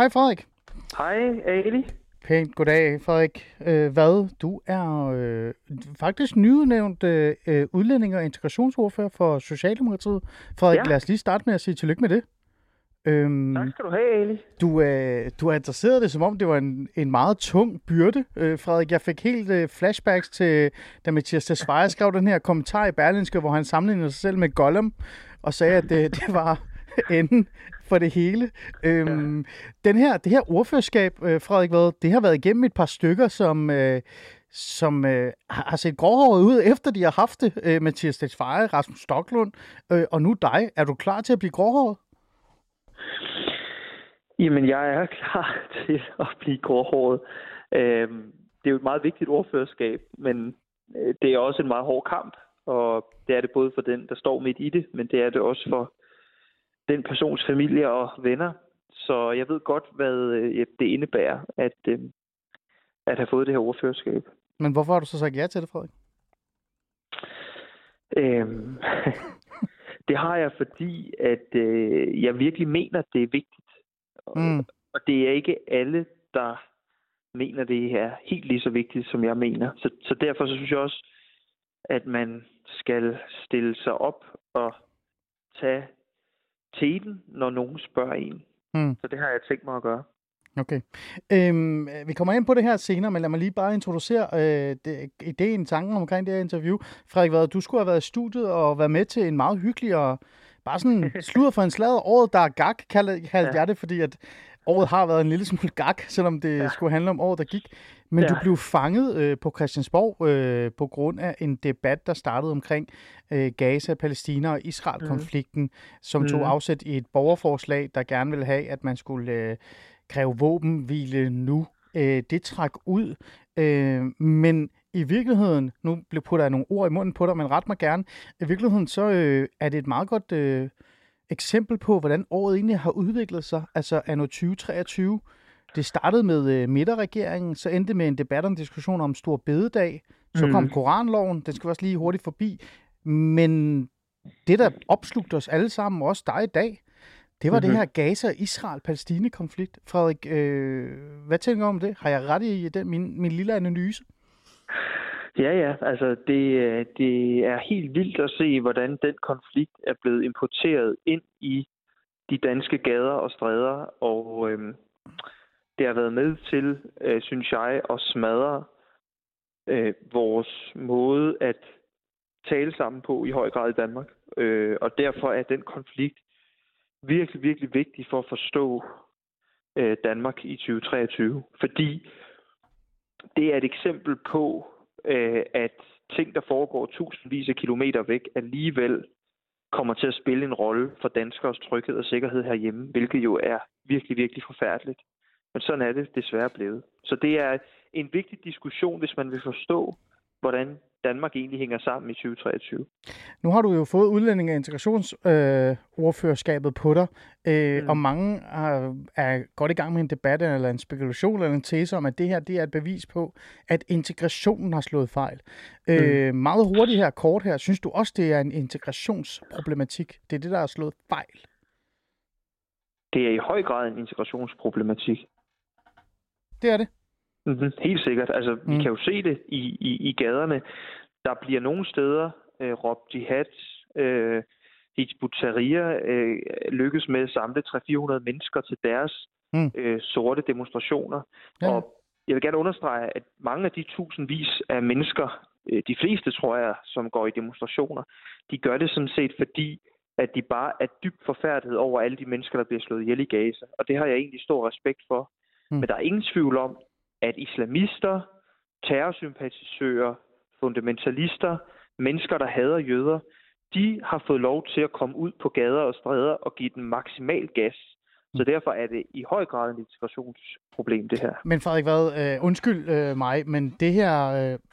Hej Frederik. Hej, Ali. Pænt goddag, Frederik. Øh, hvad? Du er øh, faktisk nyudnævnt øh, udlænding- og integrationsordfører for Socialdemokratiet. Frederik, ja. lad os lige starte med at sige tillykke med det. Øhm, tak skal du have, Ali. Du, øh, du har adresseret det, som om det var en, en meget tung byrde, øh, Frederik. Jeg fik helt øh, flashbacks til, da Mathias Tesfaye skrev den her kommentar i Berlinske, hvor han sammenlignede sig selv med Gollum, og sagde, at det, det var enden for det hele. Øhm, ja. den her, det her ordførerskab, øh, Frederik, hvad, det har været igennem et par stykker, som, øh, som øh, har set gråhåret ud, efter de har haft det. Øh, Mathias Tesfaye, Rasmus Stocklund, øh, og nu dig. Er du klar til at blive gråhåret? Jamen, jeg er klar til at blive gråhåret. Øhm, det er jo et meget vigtigt ordførerskab, men øh, det er også en meget hård kamp, og det er det både for den, der står midt i det, men det er det også for den persons familie og venner. Så jeg ved godt, hvad øh, det indebærer at, øh, at have fået det her ordførerskab. Men hvorfor har du så sagt ja til det, Frederik? Øhm, det har jeg, fordi at øh, jeg virkelig mener, det er vigtigt. Mm. Og, og det er ikke alle, der mener, det er helt lige så vigtigt, som jeg mener. Så, så derfor så synes jeg også, at man skal stille sig op og tage teten, når nogen spørger en. Mm. Så det har jeg tænkt mig at gøre. Okay. Øhm, vi kommer ind på det her senere, men lad mig lige bare introducere øh, det, ideen, tanken omkring det her interview. Frederik du skulle have været i studiet og været med til en meget hyggelig og bare sådan sludder for en slader. Året, der er gag, kaldte, kaldte ja. jeg det, fordi at året har været en lille smule gag, selvom det ja. skulle handle om året, der gik. Men ja. du blev fanget øh, på Christiansborg øh, på grund af en debat, der startede omkring øh, Gaza, Palæstina og Israel-konflikten, mm. som tog mm. afsæt i et borgerforslag, der gerne ville have, at man skulle øh, kræve våbenhvile nu. Øh, det trak ud, øh, men i virkeligheden, nu blev putter jeg nogle ord i munden på dig, men ret mig gerne, i virkeligheden så øh, er det et meget godt øh, eksempel på, hvordan året egentlig har udviklet sig, altså anno 2023. Det startede med øh, midterregeringen, så endte med en debat og en diskussion om stor bededag, så mm. kom koranloven, den skal også lige hurtigt forbi, men det, der opslugte os alle sammen, også dig i dag, det var mm-hmm. det her Gaza-Israel-Palæstine-konflikt. Frederik, øh, hvad tænker du om det? Har jeg ret i den, min, min lille analyse? Ja, ja. Altså, det, øh, det er helt vildt at se, hvordan den konflikt er blevet importeret ind i de danske gader og stræder, og øhm, det har været med til, øh, synes jeg, at smadre øh, vores måde at tale sammen på i høj grad i Danmark. Øh, og derfor er den konflikt virkelig, virkelig vigtig for at forstå øh, Danmark i 2023. Fordi det er et eksempel på, øh, at ting, der foregår tusindvis af kilometer væk, alligevel kommer til at spille en rolle for danskers tryghed og sikkerhed herhjemme, hvilket jo er virkelig, virkelig forfærdeligt. Men sådan er det desværre blevet. Så det er en vigtig diskussion, hvis man vil forstå, hvordan Danmark egentlig hænger sammen i 2023. Nu har du jo fået udlænding- og integrationsordførerskabet øh, på dig, øh, mm. og mange er, er godt i gang med en debat eller en spekulation eller en tese om, at det her det er et bevis på, at integrationen har slået fejl. Mm. Øh, meget hurtigt her, kort her, synes du også, det er en integrationsproblematik? Det er det, der har slået fejl? Det er i høj grad en integrationsproblematik. Det er det. Mm-hmm. Helt sikkert. Altså, mm. vi kan jo se det i, i, i gaderne. Der bliver nogle steder øh, råbt jihad. Øh, Hizb øh, lykkes med at samle 300-400 mennesker til deres mm. øh, sorte demonstrationer. Ja. Og jeg vil gerne understrege, at mange af de tusindvis af mennesker, øh, de fleste tror jeg, som går i demonstrationer, de gør det sådan set, fordi at de bare er dybt forfærdet over alle de mennesker, der bliver slået ihjel i Gaza. Og det har jeg egentlig stor respekt for. Mm. Men der er ingen tvivl om, at islamister, terrorsympatisører, fundamentalister, mennesker, der hader jøder, de har fået lov til at komme ud på gader og stræder og give den maksimal gas. Så derfor er det i høj grad en integrationsproblem, det her. Men Frederik, hvad, øh, undskyld øh, mig, men det her,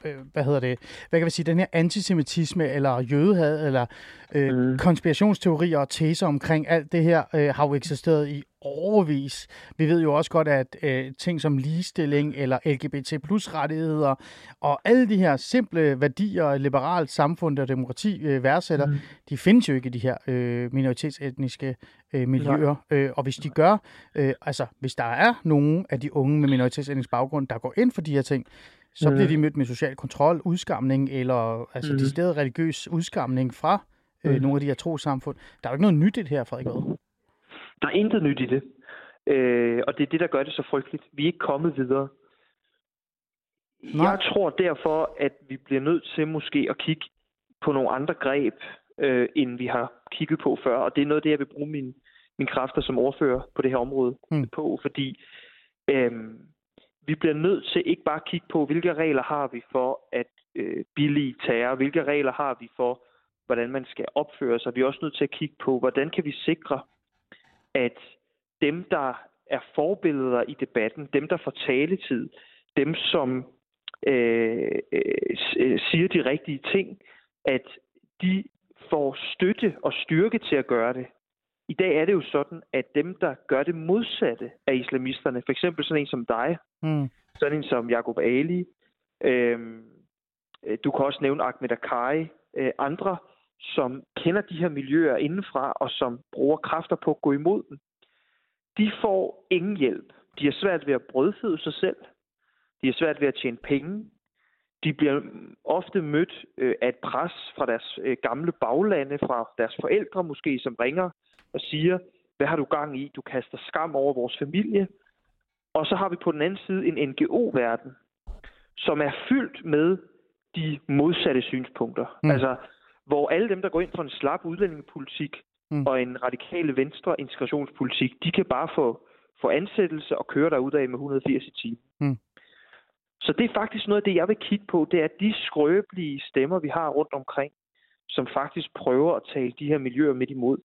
øh, hvad hedder det, hvad kan vi sige, den her antisemitisme, eller jødehad, eller øh, mm. konspirationsteorier og teser omkring alt det her, øh, har jo eksisteret i overvis. Vi ved jo også godt, at øh, ting som ligestilling eller LGBT plus rettigheder og alle de her simple værdier, liberalt samfund og demokrati øh, værdsætter, mm. de findes jo ikke i de her øh, minoritetsetniske øh, miljøer. Øh, og hvis de gør, øh, altså hvis der er nogen af de unge med minoritetsetnisk baggrund, der går ind for de her ting, så mm. bliver de mødt med social kontrol, udskamning eller altså mm. decideret religiøs udskamning fra øh, mm. nogle af de her trosamfund. Der er jo ikke noget nyt i det her, Frederik Vad. Der er intet nyt i det. Øh, og det er det, der gør det så frygteligt. Vi er ikke kommet videre. Nej. Jeg tror derfor, at vi bliver nødt til måske at kigge på nogle andre greb, øh, end vi har kigget på før. Og det er noget af det, jeg vil bruge min, min kræfter som ordfører på det her område mm. på, fordi øh, vi bliver nødt til ikke bare at kigge på, hvilke regler har vi for at øh, billige terror, hvilke regler har vi for, hvordan man skal opføre sig. Vi er også nødt til at kigge på, hvordan kan vi sikre, at dem, der er forbilleder i debatten, dem, der får taletid, dem, som øh, øh, øh siger de rigtige ting, at de får støtte og styrke til at gøre det. I dag er det jo sådan, at dem, der gør det modsatte af islamisterne, for eksempel sådan en som dig, mm. sådan en som Jacob Ali, øhm, øh, du kan også nævne Ahmed Akai, øh, andre, som kender de her miljøer indenfra, og som bruger kræfter på at gå imod dem, de får ingen hjælp. De har svært ved at brødføde sig selv. De har svært ved at tjene penge. De bliver ofte mødt øh, af et pres fra deres øh, gamle baglande, fra deres forældre måske, som ringer og siger, hvad har du gang i? Du kaster skam over vores familie. Og så har vi på den anden side en NGO-verden, som er fyldt med de modsatte synspunkter. Mm. Altså, hvor alle dem, der går ind for en slap udlændingepolitik mm. og en radikale venstre integrationspolitik, de kan bare få, få ansættelse og køre derudad med 180 i timen. Mm. Så det er faktisk noget af det, jeg vil kigge på, det er de skrøbelige stemmer, vi har rundt omkring, som faktisk prøver at tale de her miljøer midt imod.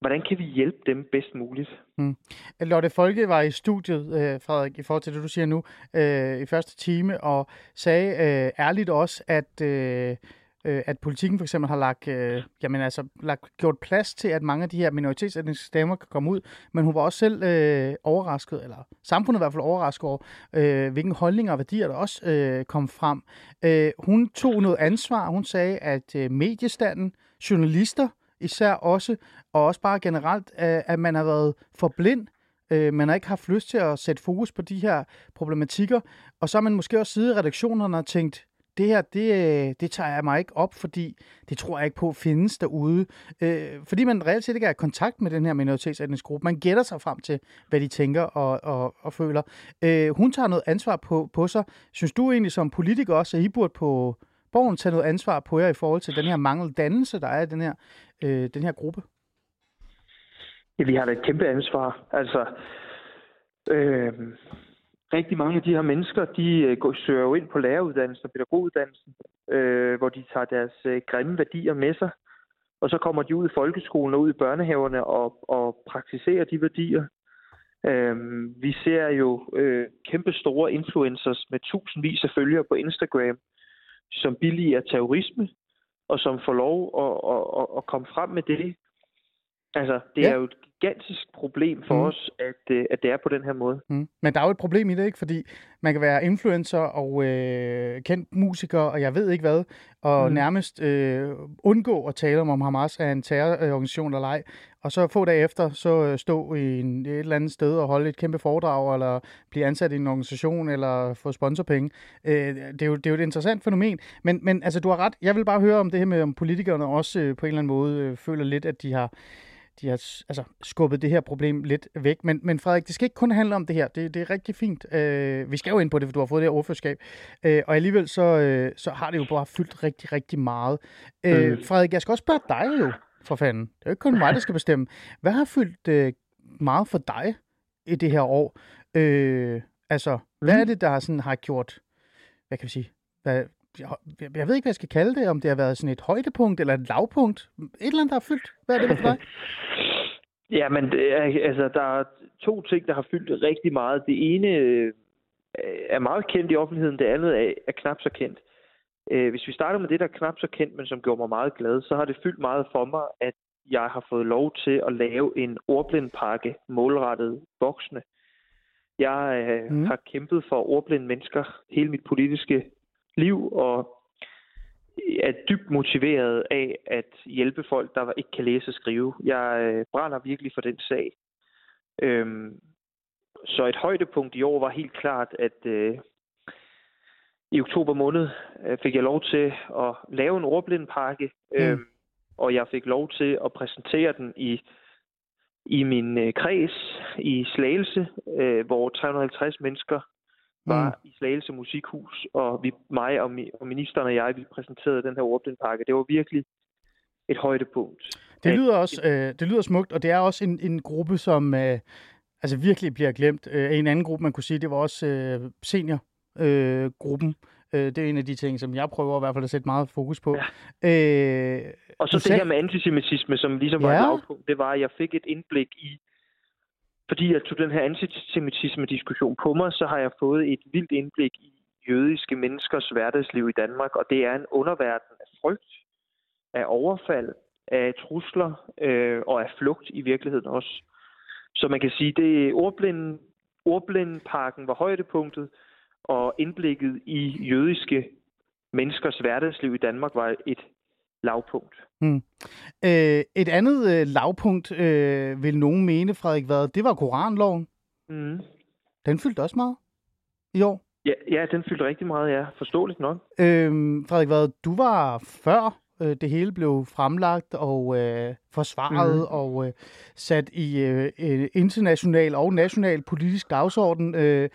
Hvordan kan vi hjælpe dem bedst muligt? Mm. Lotte Folke var i studiet, øh, Frederik, i forhold til det, du siger nu, øh, i første time, og sagde øh, ærligt også, at øh, øh at politikken for eksempel har lagt, øh, jamen altså, lagt, gjort plads til, at mange af de her minoritetsetniske stemmer kan komme ud, men hun var også selv øh, overrasket, eller samfundet i hvert fald overrasket over, øh, hvilke holdninger og værdier der også øh, kom frem. Øh, hun tog noget ansvar, hun sagde, at øh, mediestanden, journalister især også, og også bare generelt, øh, at man har været for blind Øh, man har ikke haft lyst til at sætte fokus på de her problematikker. Og så har man måske også siddet i redaktionerne og tænkt, det her, det, det tager jeg mig ikke op, fordi det tror jeg ikke på findes derude. Øh, fordi man reelt set ikke er i kontakt med den her minoritetsetniske gruppe. Man gætter sig frem til, hvad de tænker og, og, og føler. Øh, hun tager noget ansvar på, på sig. Synes du egentlig som politiker også, at I burde på borgen tage noget ansvar på jer i forhold til den her mangel dannelse, der er i den her, øh, den her gruppe? Ja, vi har da et kæmpe ansvar. Altså, øh, rigtig mange af de her mennesker, de øh, går, søger jo ind på læreruddannelsen og pædagoguddannelsen, øh, hvor de tager deres øh, grimme værdier med sig. Og så kommer de ud i folkeskolen og ud i børnehaverne og, og praktiserer de værdier. Øh, vi ser jo øh, kæmpe store influencers med tusindvis af følgere på Instagram, som billiger terrorisme, og som får lov at, at, at, at komme frem med det. Altså, det ja. er jo et gigantisk problem for mm. os, at, øh, at det er på den her måde. Mm. Men der er jo et problem i det, ikke? Fordi man kan være influencer og øh, kendt musiker, og jeg ved ikke hvad, og mm. nærmest øh, undgå at tale om, om Hamas er en terrororganisation eller ej. Og så få dage efter, så øh, stå i en, et eller andet sted og holde et kæmpe foredrag, eller blive ansat i en organisation, eller få sponsorpenge. Øh, det, er jo, det er jo et interessant fænomen. Men, men altså, du har ret. Jeg vil bare høre om det her med, om politikerne også øh, på en eller anden måde øh, føler lidt, at de har de har altså, skubbet det her problem lidt væk. Men, men Frederik, det skal ikke kun handle om det her. Det, det er rigtig fint. Øh, vi skal jo ind på det, for du har fået det her ordførerskab. Øh, og alligevel så, øh, så har det jo bare fyldt rigtig, rigtig meget. Øh, mm. Frederik, jeg skal også spørge dig jo, for fanden. Det er jo ikke kun mig, der skal bestemme. Hvad har fyldt øh, meget for dig i det her år? Øh, altså, hvad er det, der sådan har gjort, hvad kan vi sige, hvad, jeg, jeg ved ikke, hvad jeg skal kalde det, om det har været sådan et højdepunkt eller et lavpunkt. Et eller andet, der har fyldt. Hvad er det for dig? ja, men det er, altså, der er to ting, der har fyldt rigtig meget. Det ene øh, er meget kendt i offentligheden, det andet er, er knap så kendt. Øh, hvis vi starter med det, der er knap så kendt, men som gjorde mig meget glad, så har det fyldt meget for mig, at jeg har fået lov til at lave en ordblindpakke målrettet voksne. Jeg øh, mm. har kæmpet for ordblinde mennesker hele mit politiske liv, og er dybt motiveret af at hjælpe folk, der ikke kan læse og skrive. Jeg øh, brænder virkelig for den sag. Øhm, så et højdepunkt i år var helt klart, at øh, i oktober måned øh, fik jeg lov til at lave en ordblindpakke, øh, mm. og jeg fik lov til at præsentere den i i min øh, kreds i Slagelse, øh, hvor 350 mennesker var mm. i Slagelse Musikhus, og vi, mig og, mi, og ministeren og jeg, vi præsenterede den her ordblindpakke. Det var virkelig et højdepunkt. Det lyder også øh, det lyder smukt, og det er også en, en gruppe, som øh, altså virkelig bliver glemt. Øh, en anden gruppe, man kunne sige, det var også øh, seniorgruppen. Øh, det er en af de ting, som jeg prøver i hvert fald at sætte meget fokus på. Ja. Øh, og så det sagde... her med antisemitisme, som ligesom var ja. et lavpunkt, det var, at jeg fik et indblik i, fordi jeg tog den her antisemitisme-diskussion på mig, så har jeg fået et vildt indblik i jødiske menneskers hverdagsliv i Danmark, og det er en underverden af frygt, af overfald, af trusler øh, og af flugt i virkeligheden også. Så man kan sige, det ordblind, ordblindparken var højdepunktet, og indblikket i jødiske menneskers hverdagsliv i Danmark var et lavpunkt. Hmm. Øh, et andet øh, lavpunkt, øh, vil nogen mene, Frederik hvad, det var Koranloven. Mm. Den fyldte også meget i år. Ja, ja, den fyldte rigtig meget, ja. Forståeligt nok. Øh, Frederik hvad, du var før øh, det hele blev fremlagt og øh, forsvaret mm. og øh, sat i øh, international og national politisk dagsorden. Øh,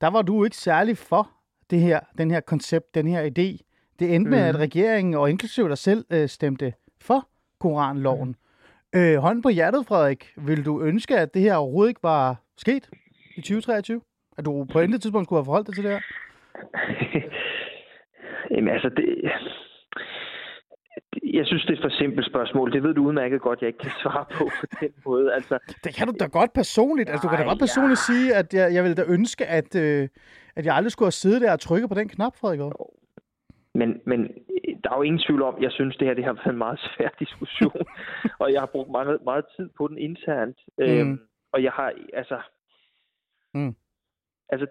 der var du ikke særlig for det her, den her koncept, den her idé. Det endte mm. med, at mhm. regeringen og inklusive dig selv øh, stemte for Koranloven. Mm. Øh, hånden på hjertet, Frederik. Vil du ønske, at det her overhovedet ikke var sket i 2023? At du på intet tidspunkt skulle have forholdt dig til det her? Jamen altså, det, jeg synes, det er et for simpelt spørgsmål. Det ved du udmærket godt, jeg ikke kan svare på på den måde. Altså, det kan du da godt personligt. Altså, du kan da godt personligt ja. sige, at jeg, jeg ville da ønske, at, øh, at jeg aldrig skulle have siddet der og trykke på den knap, Frederik. Men, men der er jo ingen tvivl om, jeg synes, det her det har været en meget svær diskussion. og jeg har brugt meget, meget tid på den internt. Mm. Øhm, og jeg har, altså... Mm. Altså,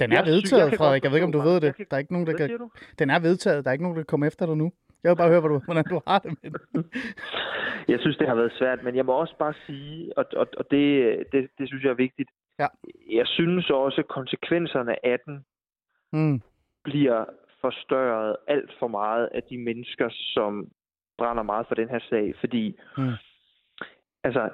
den er vedtaget, jeg Frederik. Jeg ved ikke, om du ved det. Der er ikke nogen, der kan... Den er vedtaget. Der er ikke nogen, der kommer efter dig nu. Jeg vil bare høre, hvordan du, hvordan du har det med det. jeg synes, det har været svært, men jeg må også bare sige, og, og, og det, det, det synes jeg er vigtigt, ja. jeg synes også, at konsekvenserne af den mm. bliver forstørret alt for meget af de mennesker, som brænder meget for den her sag, fordi mm. altså,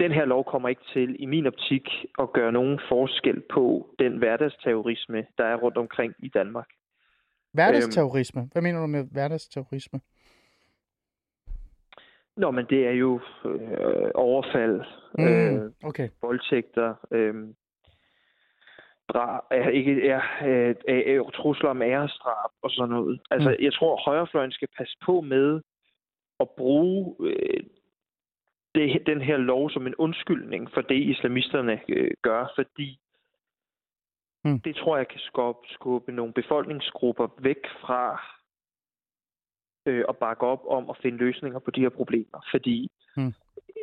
den her lov kommer ikke til, i min optik, at gøre nogen forskel på den hverdagsterrorisme, der er rundt omkring i Danmark. Hverdagsterrorisme? Hvad mener du med hverdagsterrorisme? Nå, men det er jo øh, overfald, mm, øh, okay. voldtægter, øh, dra, er, ikke, er, er, er, trusler om æresdrab og sådan noget. Altså, mm. jeg tror, at højrefløjen skal passe på med at bruge øh, det, den her lov som en undskyldning for det, islamisterne øh, gør, fordi Mm. Det tror jeg kan skubbe, skubbe nogle befolkningsgrupper væk fra øh, at bakke op om at finde løsninger på de her problemer. Fordi mm.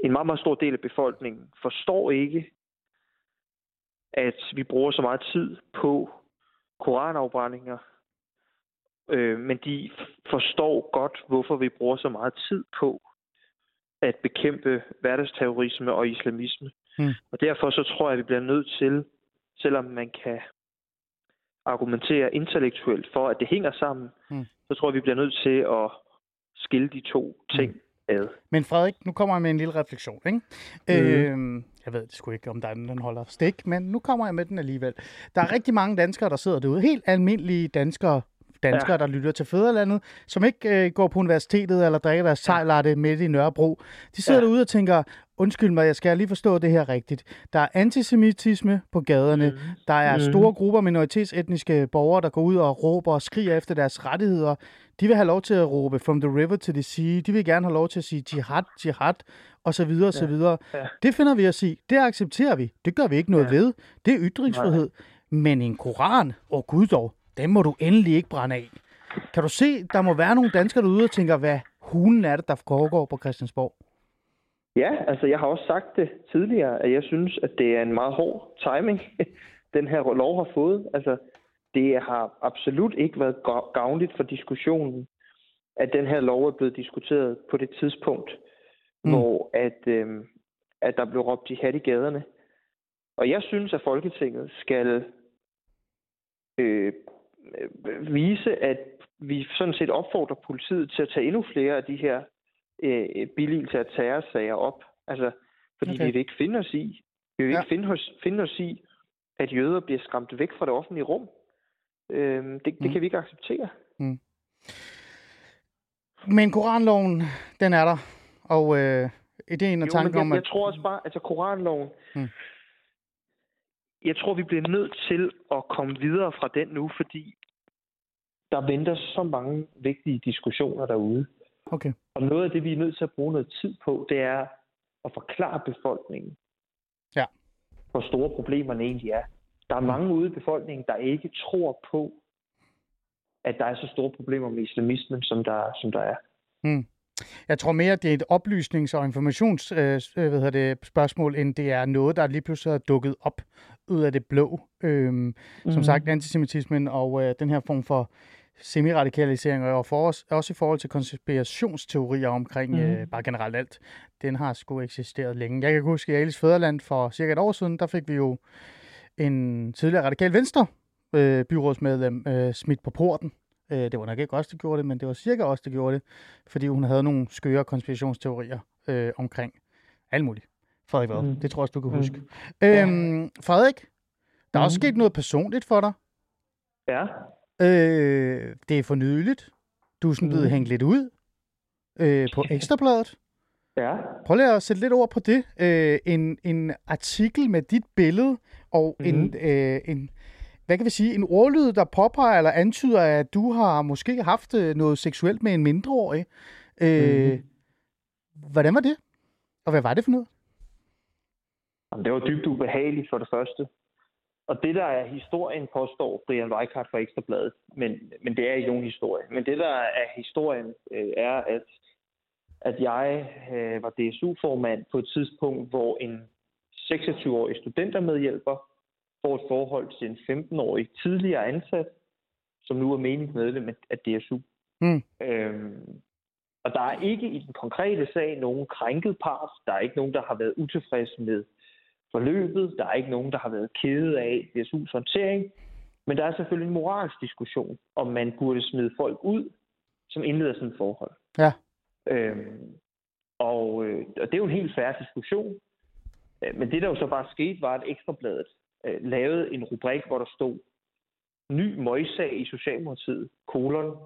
en meget, meget stor del af befolkningen forstår ikke, at vi bruger så meget tid på koranafbrændinger, øh, men de forstår godt, hvorfor vi bruger så meget tid på at bekæmpe hverdagsterrorisme og islamisme. Mm. Og derfor så tror jeg, at vi bliver nødt til, selvom man kan argumentere intellektuelt for, at det hænger sammen, mm. så tror jeg, vi bliver nødt til at skille de to ting mm. ad. Men Frederik, nu kommer jeg med en lille refleksion. Ikke? Mm. Øh, jeg ved det sgu ikke, om der er den holder stik, men nu kommer jeg med den alligevel. Der er rigtig mange danskere, der sidder derude. Helt almindelige danskere, danskere, ja. der lytter til Fæderlandet, som ikke øh, går på universitetet eller drikker deres sejlatte midt i Nørrebro. De sidder ja. derude og tænker, undskyld mig, jeg skal lige forstå det her rigtigt. Der er antisemitisme på gaderne. Mm. Der er mm. store grupper minoritetsetniske borgere, der går ud og råber og skriger efter deres rettigheder. De vil have lov til at råbe from the river to the sea. De vil gerne have lov til at sige jihad, jihad, og så videre, og så videre. Ja. Det finder vi at sige. Det accepterer vi. Det gør vi ikke noget ja. ved. Det er ytringsfrihed. Nej. Men en koran, åh oh, gud dog, den må du endelig ikke brænde af. Kan du se, der må være nogle danskere derude og tænker, hvad hulen er det, der foregår på Christiansborg? Ja, altså jeg har også sagt det tidligere, at jeg synes, at det er en meget hård timing, den her lov har fået. Altså, det har absolut ikke været gavnligt for diskussionen, at den her lov er blevet diskuteret på det tidspunkt, mm. hvor at, øh, at der blev råbt jihad i gaderne. Og jeg synes, at Folketinget skal øh, vise, at vi sådan set opfordrer politiet til at tage endnu flere af de her øh, billigelse af terrorsager op. Altså, fordi okay. vi vil ikke finde os i. Vi vil ja. ikke finde os, finde os i, at jøder bliver skræmt væk fra det offentlige rum. Øh, det, det mm. kan vi ikke acceptere. Mm. Men koranloven, den er der. Og øh, ideen og tanken om, at... Jeg tror også bare, altså koranloven... Mm. Jeg tror, vi bliver nødt til at komme videre fra den nu, fordi der venter så mange vigtige diskussioner derude. Okay. Og noget af det, vi er nødt til at bruge noget tid på, det er at forklare befolkningen, ja. hvor store problemerne egentlig er. Der er mm. mange ude i befolkningen, der ikke tror på, at der er så store problemer med islamismen, som der, som der er. Mm. Jeg tror mere, at det er et oplysnings- og informations øh, øh hvad det, spørgsmål, end det er noget, der lige pludselig er dukket op ud af det blå. Øhm, mm. Som sagt, antisemitismen og øh, den her form for semiradikalisering, og for os, også i forhold til konspirationsteorier omkring mm. øh, bare generelt alt, den har sgu eksisteret længe. Jeg kan huske, at i Alice Føderland for cirka et år siden, der fik vi jo en tidligere radikal venstre øh, byrådsmedlem øh, smidt på porten. Øh, det var nok ikke os, der gjorde det, men det var cirka os, der gjorde det, fordi hun havde nogle skøre konspirationsteorier øh, omkring alt muligt. Frederik hvad? Mm. Det tror jeg også, du kan mm. huske. Øhm, Frederik, der er mm. også sket noget personligt for dig. Ja. Øh, det er for nydeligt. Du er sådan blevet mm. hængt lidt ud øh, på Ekstrabladet. Ja. Prøv lige at sætte lidt ord på det. Øh, en, en artikel med dit billede og mm. en, øh, en, hvad kan vi sige, en ordlyd, der påpeger eller antyder, at du har måske haft øh, noget seksuelt med en mindreårig. Øh, mm. Hvordan var det? Og hvad var det for noget? Det var dybt ubehageligt for det første. Og det, der er historien, påstår Brian Weikart fra Ekstrabladet, men, men det er ikke nogen historie. Men det, der er historien, øh, er, at, at jeg øh, var DSU-formand på et tidspunkt, hvor en 26-årig studentermedhjælper får et forhold til en 15-årig tidligere ansat, som nu er meningsmedlem af DSU. Mm. Øhm, og der er ikke i den konkrete sag nogen krænket part. Der er ikke nogen, der har været utilfreds med forløbet. Der er ikke nogen, der har været kede af DSU's håndtering. Men der er selvfølgelig en moralsk diskussion, om man burde smide folk ud, som indleder sådan et forhold. Ja. Øhm, og, øh, og det er jo en helt færre diskussion. Øh, men det, der jo så bare skete, var, at Ekstrabladet øh, lavede en rubrik, hvor der stod ny møjsag i Socialdemokratiet, kolon,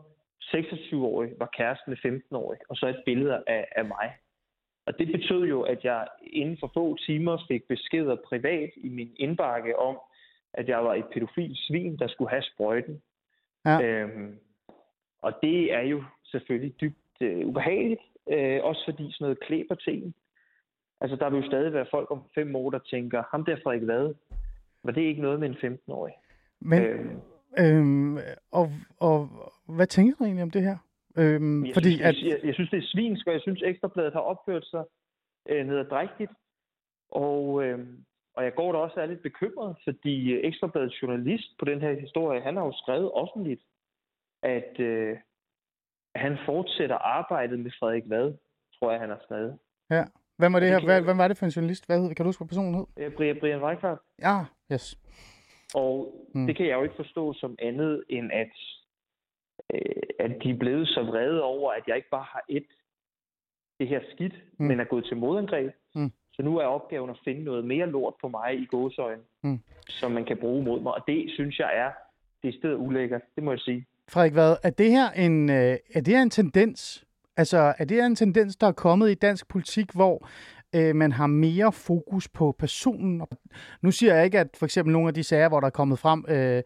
26-årig var kæresten med 15-årig, og så et billede af, af mig. Og det betød jo, at jeg inden for få timer fik beskeder privat i min indbakke om, at jeg var et pædofil svin, der skulle have sprøjten. Ja. Øhm, og det er jo selvfølgelig dybt øh, ubehageligt, øh, også fordi sådan noget klæber ting. Altså, der vil jo stadig være folk om fem år, der tænker, ham der Frederik Vade, var det ikke noget med en 15-årig? Men, øhm, øhm, og, og hvad tænker du egentlig om det her? Øhm, jeg, fordi synes, at... jeg, jeg synes, det er svinsk, og jeg synes, Ekstrabladet har opført sig øh, nederdrægtigt. Og, øh, og jeg går da også er lidt bekymret, fordi Ekstrabladets journalist på den her historie, han har jo skrevet offentligt, at øh, han fortsætter arbejdet med Frederik Vad, tror jeg, han har skrevet. Ja. Hvem var det, her? Hvad, hvem var det for en journalist? Hvad hed, kan du huske, hvad personen hed? Øh, Brian, Brian Weikart. Ja, yes. Og mm. det kan jeg jo ikke forstå som andet, end at øh, at de er blevet så vrede over, at jeg ikke bare har et det her skidt, mm. men er gået til modangreb. Mm. Så nu er opgaven at finde noget mere lort på mig i gåsøjne, mm. som man kan bruge mod mig. Og det synes jeg er det stedet ulækkert, det må jeg sige. Frederik, hvad, er det her en, øh, er det her en tendens? Altså, er det her en tendens, der er kommet i dansk politik, hvor øh, man har mere fokus på personen? Nu siger jeg ikke, at for eksempel nogle af de sager, hvor der er kommet frem, øh,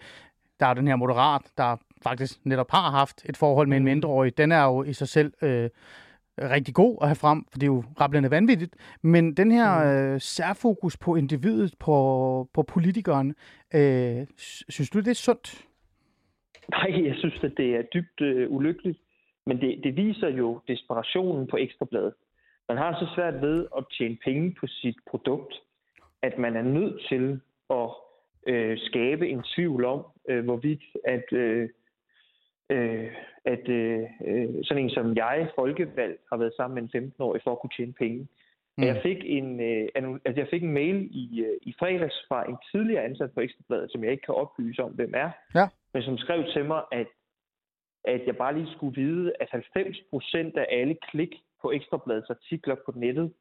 der er den her moderat, der faktisk netop har haft et forhold med en mm. mindreårig, den er jo i sig selv øh, rigtig god at have frem, for det er jo rablende vanvittigt. Men den her mm. øh, særfokus på individet, på, på politikeren, øh, synes du, det er sundt? Nej, jeg synes, at det er dybt øh, ulykkeligt. Men det, det viser jo desperationen på Ekstrabladet. man har så svært ved at tjene penge på sit produkt, at man er nødt til at øh, skabe en tvivl om, øh, hvorvidt at, øh, øh, at øh, øh sådan en som jeg, folkevalgt, har været sammen med en 15-årig for at kunne tjene penge. Mm. Jeg, fik en, øh, altså jeg fik en mail i, øh, i fredags fra en tidligere ansat på Ekstrabladet, som jeg ikke kan oplyse om, hvem er, ja. men som skrev til mig, at, at jeg bare lige skulle vide, at 90 procent af alle klik på Ekstrabladets artikler på nettet,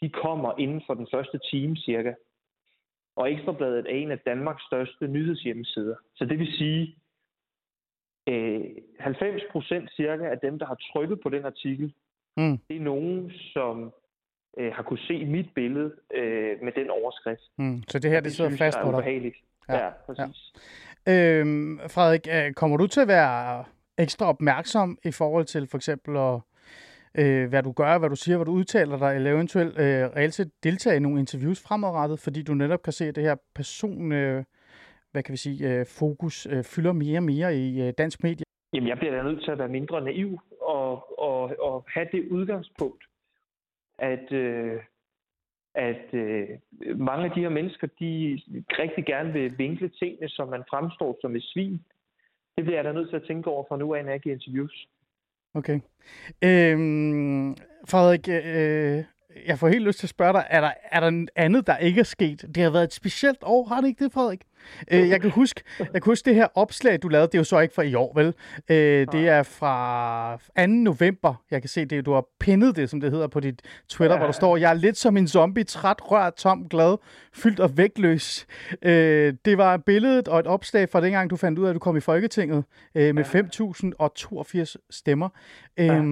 de kommer inden for den første time cirka. Og Ekstrabladet er en af Danmarks største nyhedshjemmesider. Så det vil sige, øh, 90 procent cirka af dem, der har trykket på den artikel, mm. det er nogen, som øh, har kunne se mit billede øh, med den overskrift. Mm. Så det her, det, det sidder fast på dig? Ubehageligt. Ja, ja præcis. Ja. Øhm, Frederik, øh, kommer du til at være ekstra opmærksom i forhold til for eksempel at øh, hvad du gør, hvad du siger, hvad du udtaler dig, eller eventuelt øh, reelt set deltage i nogle interviews fremadrettet, fordi du netop kan se, det her person, øh, hvad kan vi sige, øh, fokus øh, fylder mere og mere i øh, dansk medie? Jamen, jeg bliver da nødt til at være mindre naiv og, og, og have det udgangspunkt, at, øh, at øh, mange af de her mennesker, de rigtig gerne vil vinkle tingene, som man fremstår som et svin. Det bliver jeg da nødt til at tænke over for nu af, når jeg giver interviews. Okay. Øhm, Frederik, øh, jeg får helt lyst til at spørge dig, er der, er der andet, der ikke er sket? Det har været et specielt år, har det ikke det, Frederik? Øh, jeg kan huske, jeg kan huske det her opslag, du lavede, det er jo så ikke fra i år, vel? Øh, det er fra 2. november. Jeg kan se det, du har pinnet det, som det hedder på dit Twitter, ja. hvor der står, jeg er lidt som en zombie, træt, rørt, tom, glad, fyldt og vægtløs. Øh, det var billedet og et opslag fra dengang, du fandt ud af, at du kom i Folketinget øh, med ja. 5.082 stemmer. Ja.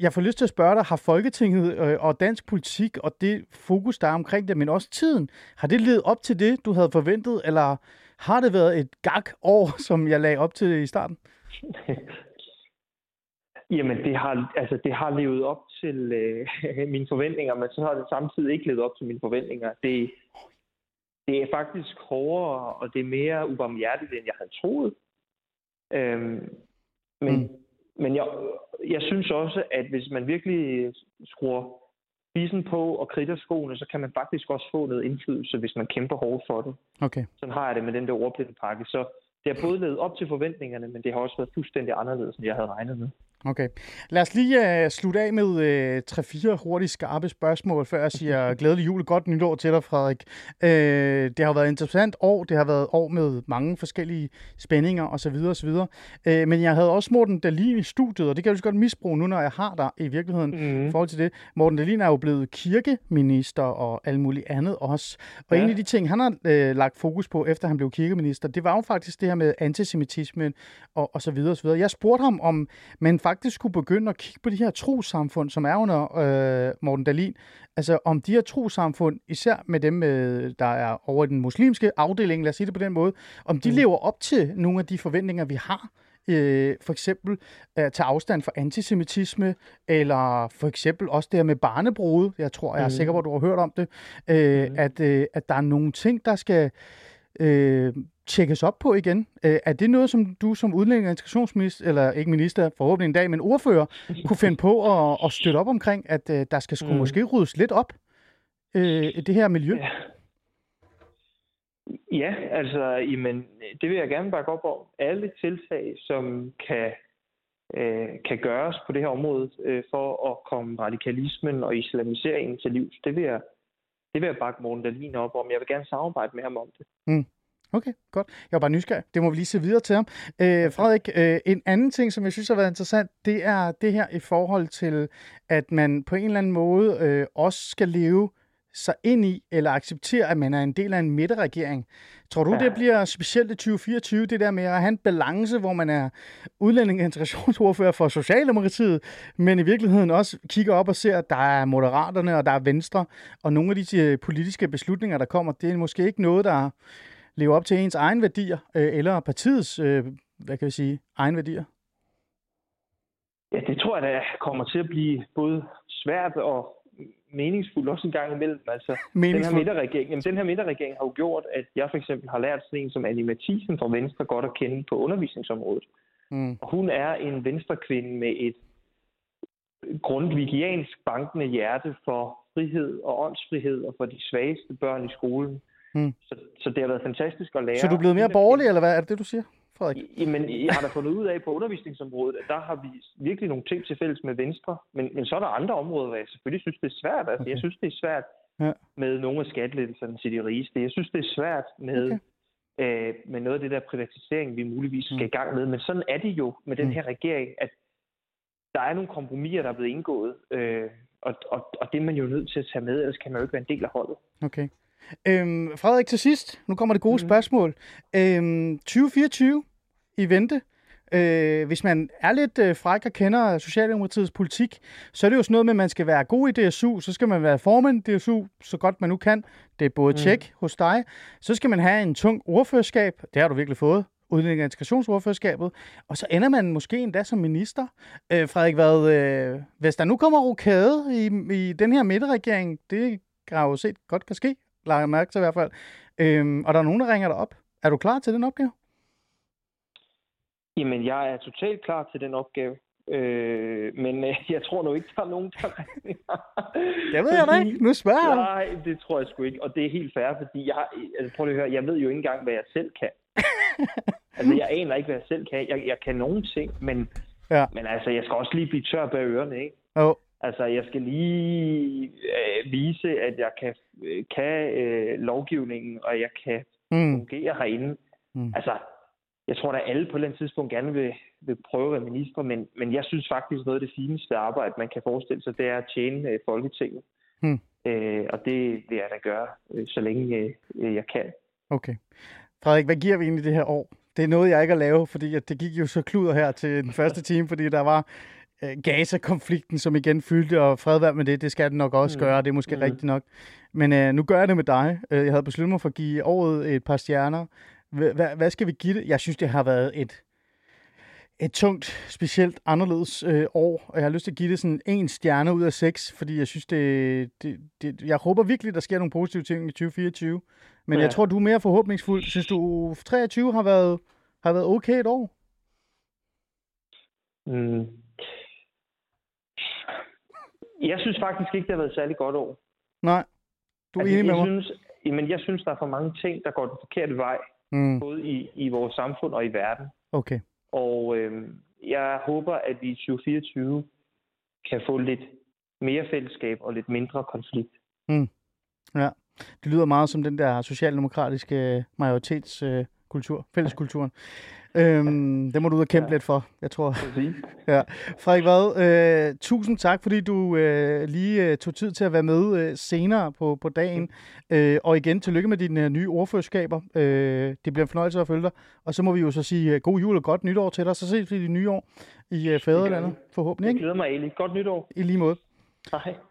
Jeg får lyst til at spørge dig, har Folketinget øh, og dansk politik og det fokus, der er omkring det, men også tiden, har det levet op til det, du havde forventet, eller har det været et gag år, som jeg lagde op til i starten? Jamen, det har, altså, det har levet op til øh, mine forventninger, men så har det samtidig ikke levet op til mine forventninger. Det, det er faktisk hårdere, og det er mere ubarmhjertigt, end jeg havde troet. Øhm, men mm. Men jeg, jeg synes også, at hvis man virkelig skruer spisen på og kridter skoene, så kan man faktisk også få noget indflydelse, hvis man kæmper hårdt for det. Okay. Sådan har jeg det med den der ordblinde pakke. Så det har både levet op til forventningerne, men det har også været fuldstændig anderledes, end jeg havde regnet med. Okay. Lad os lige uh, slutte af med uh, 3-4 hurtige skarpe spørgsmål, før jeg siger glædelig jul og godt nytår til dig, Frederik. Uh, det har været et interessant år. Det har været år med mange forskellige spændinger osv. osv. Uh, men jeg havde også Morten Dalin i studiet, og det kan jeg jo godt misbruge nu, når jeg har dig i virkeligheden mm. i forhold til det. Morten Dalin er jo blevet kirkeminister og alt muligt andet også. Og ja. en af de ting, han har uh, lagt fokus på, efter han blev kirkeminister, det var jo faktisk det her med antisemitismen og, og så videre og så videre. Jeg spurgte ham, om man faktisk skulle begynde at kigge på de her trosamfund, som er under øh, Morten Dalin. Altså om de her trosamfund, især med dem, øh, der er over i den muslimske afdeling, lad os sige det på den måde, om de mm. lever op til nogle af de forventninger, vi har øh, for eksempel at tage afstand fra antisemitisme, eller for eksempel også det her med barnebrud. Jeg tror, jeg er mm. sikker på, at du har hørt om det. Øh, mm. at, øh, at der er nogle ting, der skal øh, tjekkes op på igen. Øh, er det noget, som du som udlænding og integrationsminister, eller ikke minister, forhåbentlig en dag, men ordfører, kunne finde på at, at støtte op omkring, at øh, der skal sgu mm. måske ryddes lidt op øh, i det her miljø? Ja. Ja, altså, jamen, det vil jeg gerne bakke op om. Alle tiltag, som kan, øh, kan gøres på det her område øh, for at komme radikalismen og islamiseringen til livs, det vil jeg, det vil jeg bakke Morten Dahlin op om. Jeg vil gerne samarbejde med ham om det. Mm. Okay, godt. Jeg var bare nysgerrig. Det må vi lige se videre til ham. Øh, Frederik, øh, en anden ting, som jeg synes har været interessant, det er det her i forhold til, at man på en eller anden måde øh, også skal leve sig ind i eller acceptere, at man er en del af en midterregering. Tror du, ja. det bliver specielt i 2024, det der med at have en balance, hvor man er udlænding- og integrationsordfører for Socialdemokratiet, men i virkeligheden også kigger op og ser, at der er moderaterne, og der er venstre, og nogle af de øh, politiske beslutninger, der kommer, det er måske ikke noget, der lever op til ens egen værdier, øh, eller partiets, øh, hvad kan vi sige, egen værdier? Ja, det tror jeg, der kommer til at blive både svært og meningsfuldt også en gang imellem. Altså, den her midterregering, jamen, den her midterregering har jo gjort, at jeg for eksempel har lært sådan en som Annie Mathisen fra Venstre godt at kende på undervisningsområdet. Mm. Og hun er en venstrekvinde med et grundvigiansk bankende hjerte for frihed og åndsfrihed og for de svageste børn i skolen. Mm. Så, så det har været fantastisk at lære. Så du er blevet mere borgerlig, eller hvad er det, det du siger? Frederik? Jamen, jeg har da fundet ud af på undervisningsområdet, at der har vi virkelig nogle ting til fælles med Venstre. Men, men så er der andre områder, hvor jeg selvfølgelig synes, det er svært. Altså, okay. Jeg synes, det er svært ja. med nogle af skattelettelserne til de rigeste. Jeg synes, det er svært med, okay. øh, med noget af det der privatisering, vi muligvis skal mm. i gang med. Men sådan er det jo med den mm. her regering, at der er nogle kompromiser, der er blevet indgået. Øh, og, og, og det er man jo nødt til at tage med, ellers kan man jo ikke være en del af holdet. Okay. Øhm, Frederik, til sidst, nu kommer det gode mm. spørgsmål. Øhm, 2024 i vente. Øh, hvis man er lidt øh, fræk og kender Socialdemokratiets politik, så er det jo sådan noget med, at man skal være god i DSU, så skal man være formand i DSU, så godt man nu kan. Det er både mm. tjek hos dig. Så skal man have en tung ordførerskab. Det har du virkelig fået. Udlænding- og integrationsordførerskabet. Og så ender man måske endda som minister. Øh, Frederik, hvad, øh, hvis der nu kommer rokade i, i den her midterregering, det har jo set godt kan ske, lader jeg mærke til i hvert fald. Øh, og der er nogen, der ringer dig op. Er du klar til den opgave? Jamen, jeg er totalt klar til den opgave. Øh, men øh, jeg tror nu ikke, der er nogen, der Det ved jeg da ikke. Nu spørger jeg Nej, det tror jeg sgu ikke. Og det er helt fair, fordi jeg, altså, prøv at høre, jeg ved jo ikke engang, hvad jeg selv kan. altså, jeg aner ikke, hvad jeg selv kan. Jeg, jeg kan nogle ting, men, ja. men altså, jeg skal også lige blive tør bag ørerne, ikke? Oh. Altså, jeg skal lige øh, vise, at jeg kan, øh, kan øh, lovgivningen, og jeg kan mm. fungere herinde. Mm. Altså, jeg tror, at alle på et eller andet tidspunkt gerne vil, vil prøve at være minister, men, men jeg synes faktisk, noget af det fineste arbejde, man kan forestille sig, det er at tjene øh, Folketinget. Hmm. Øh, og det vil jeg da gøre, øh, så længe øh, jeg kan. Okay. Frederik, hvad giver vi egentlig det her år? Det er noget, jeg ikke at lave, fordi at det gik jo så kluder her til den første time, fordi der var øh, Gaza-konflikten, som igen fyldte, og fred med det, det skal den nok også mm. gøre, det er måske mm. rigtigt nok. Men øh, nu gør jeg det med dig. Øh, jeg havde besluttet mig for at give året et par stjerner. Hvad, hvad skal vi give det? Jeg synes, det har været et, et tungt, specielt anderledes øh, år, og jeg har lyst til at give det sådan en stjerne ud af seks, fordi jeg synes, det, det, det jeg håber virkelig, der sker nogle positive ting i 2024. Men ja. jeg tror, du er mere forhåbningsfuld. Synes du, 23 har været, har været okay et år? Mm. Jeg synes faktisk ikke, det har været et særlig godt år. Nej. Du er altså, enig med jeg mig? Synes, jamen, jeg synes, der er for mange ting, der går den forkerte vej mm. både i, i vores samfund og i verden. Okay. Og øh, jeg håber, at vi i 2024 kan få lidt mere fællesskab og lidt mindre konflikt. Mm. Ja, det lyder meget som den der socialdemokratiske majoritetskultur, fælleskulturen. Øhm, det må du ud og kæmpe ja. lidt for, jeg tror. ja. Frederik Vad, øh, tusind tak, fordi du øh, lige øh, tog tid til at være med øh, senere på, på dagen. Øh, og igen, tillykke med dine øh, nye ordførerskaber. Øh, det bliver en fornøjelse at følge dig. Og så må vi jo så sige øh, god jul og godt nytår til dig. Så ses vi i det nye år i øh, Fæderlandet, forhåbentlig. Jeg glæder mig, Ali. Godt nytår. I lige måde. Hej.